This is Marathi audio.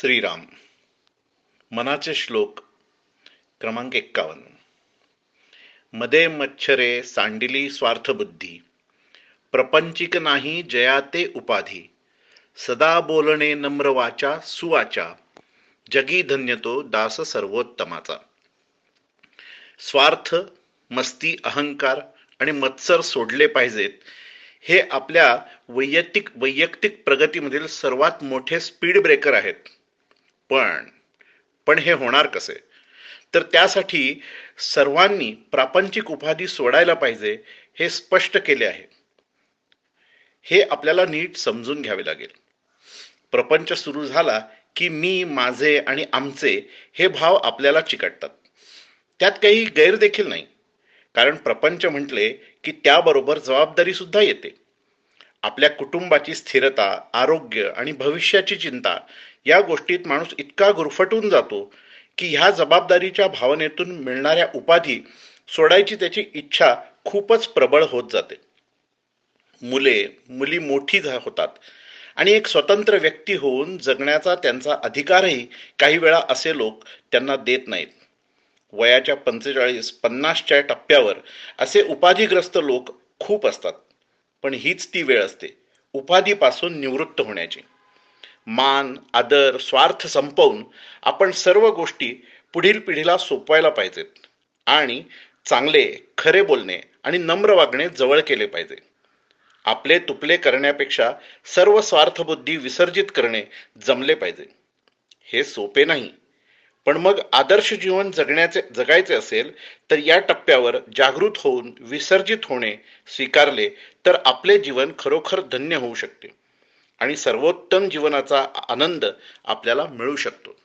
श्रीराम. मनाचे श्लोक क्रमांक एक्कावन्न. मदे मच्छरे सांडिली स्वार्थबुद्धी. प्रपंचिक नाही जयाते उपाधी. सदा बोलणे नम्र वाचा सुवाचा. जगी धन्यतो दास सर्वोत्तमाचा. स्वार्थ मस्ती अहंकार आणि मत्सर सोडले पाहिजेत हे आपल्या वैयक्तिक वैयक्तिक प्रगतीमधील सर्वात मोठे स्पीड ब्रेकर आहेत. पण पण हे होणार कसे? तर त्यासाठी सर्वांनी प्रापंचिक उपाधी सोडायला पाहिजे हे स्पष्ट केले आहे. हे आपल्याला नीट समजून घ्यावे लागेल. प्रपंच सुरू झाला की मी माझे आणि आमचे हे भाव आपल्याला चिकटतात. त्यात काही गैर देखील नाही. कारण प्रपंच म्हटले की त्याबरोबर जबाबदारी सुद्धा येते. आपल्या कुटुंबाची स्थिरता आरोग्य आणि भविष्याची चिंता या गोष्टीत माणूस इतका गुरफटून जातो की ह्या जबाबदारीच्या भावनेतून मिळणाऱ्या उपाधी सोडायची त्याची इच्छा खूपच प्रबळ होत जाते. मुले मुली मोठी होतात आणि एक स्वतंत्र व्यक्ती होऊन जगण्याचा त्यांचा अधिकारही काही वेळा असे लोक त्यांना देत नाहीत. वयाच्या पंचेचाळीस पन्नासच्या टप्प्यावर असे उपाधिग्रस्त लोक खूप असतात. पण हीच ती वेळ असते. उपाधीपासून निवृत्त होण्याची. मान आदर स्वार्थ संपवून आपण सर्व गोष्टी पुढील पिढीला सोपवायला पाहिजेत आणि चांगले खरे बोलणे आणि नम्र वागणे जवळ केले पाहिजे. आपले तुपले करण्यापेक्षा सर्व स्वार्थबुद्धी विसर्जित करणे जमले पाहिजे. हे सोपे नाही. पण मग आदर्श जीवन जगण्याचे जगायचे असेल तर या टप्प्यावर जागृत होऊन विसर्जित होणे स्वीकारले तर आपले जीवन खरोखर धन्य होऊ शकते. आणि सर्वोत्तम जीवनाचा आनंद आपल्याला मिळू शकतो.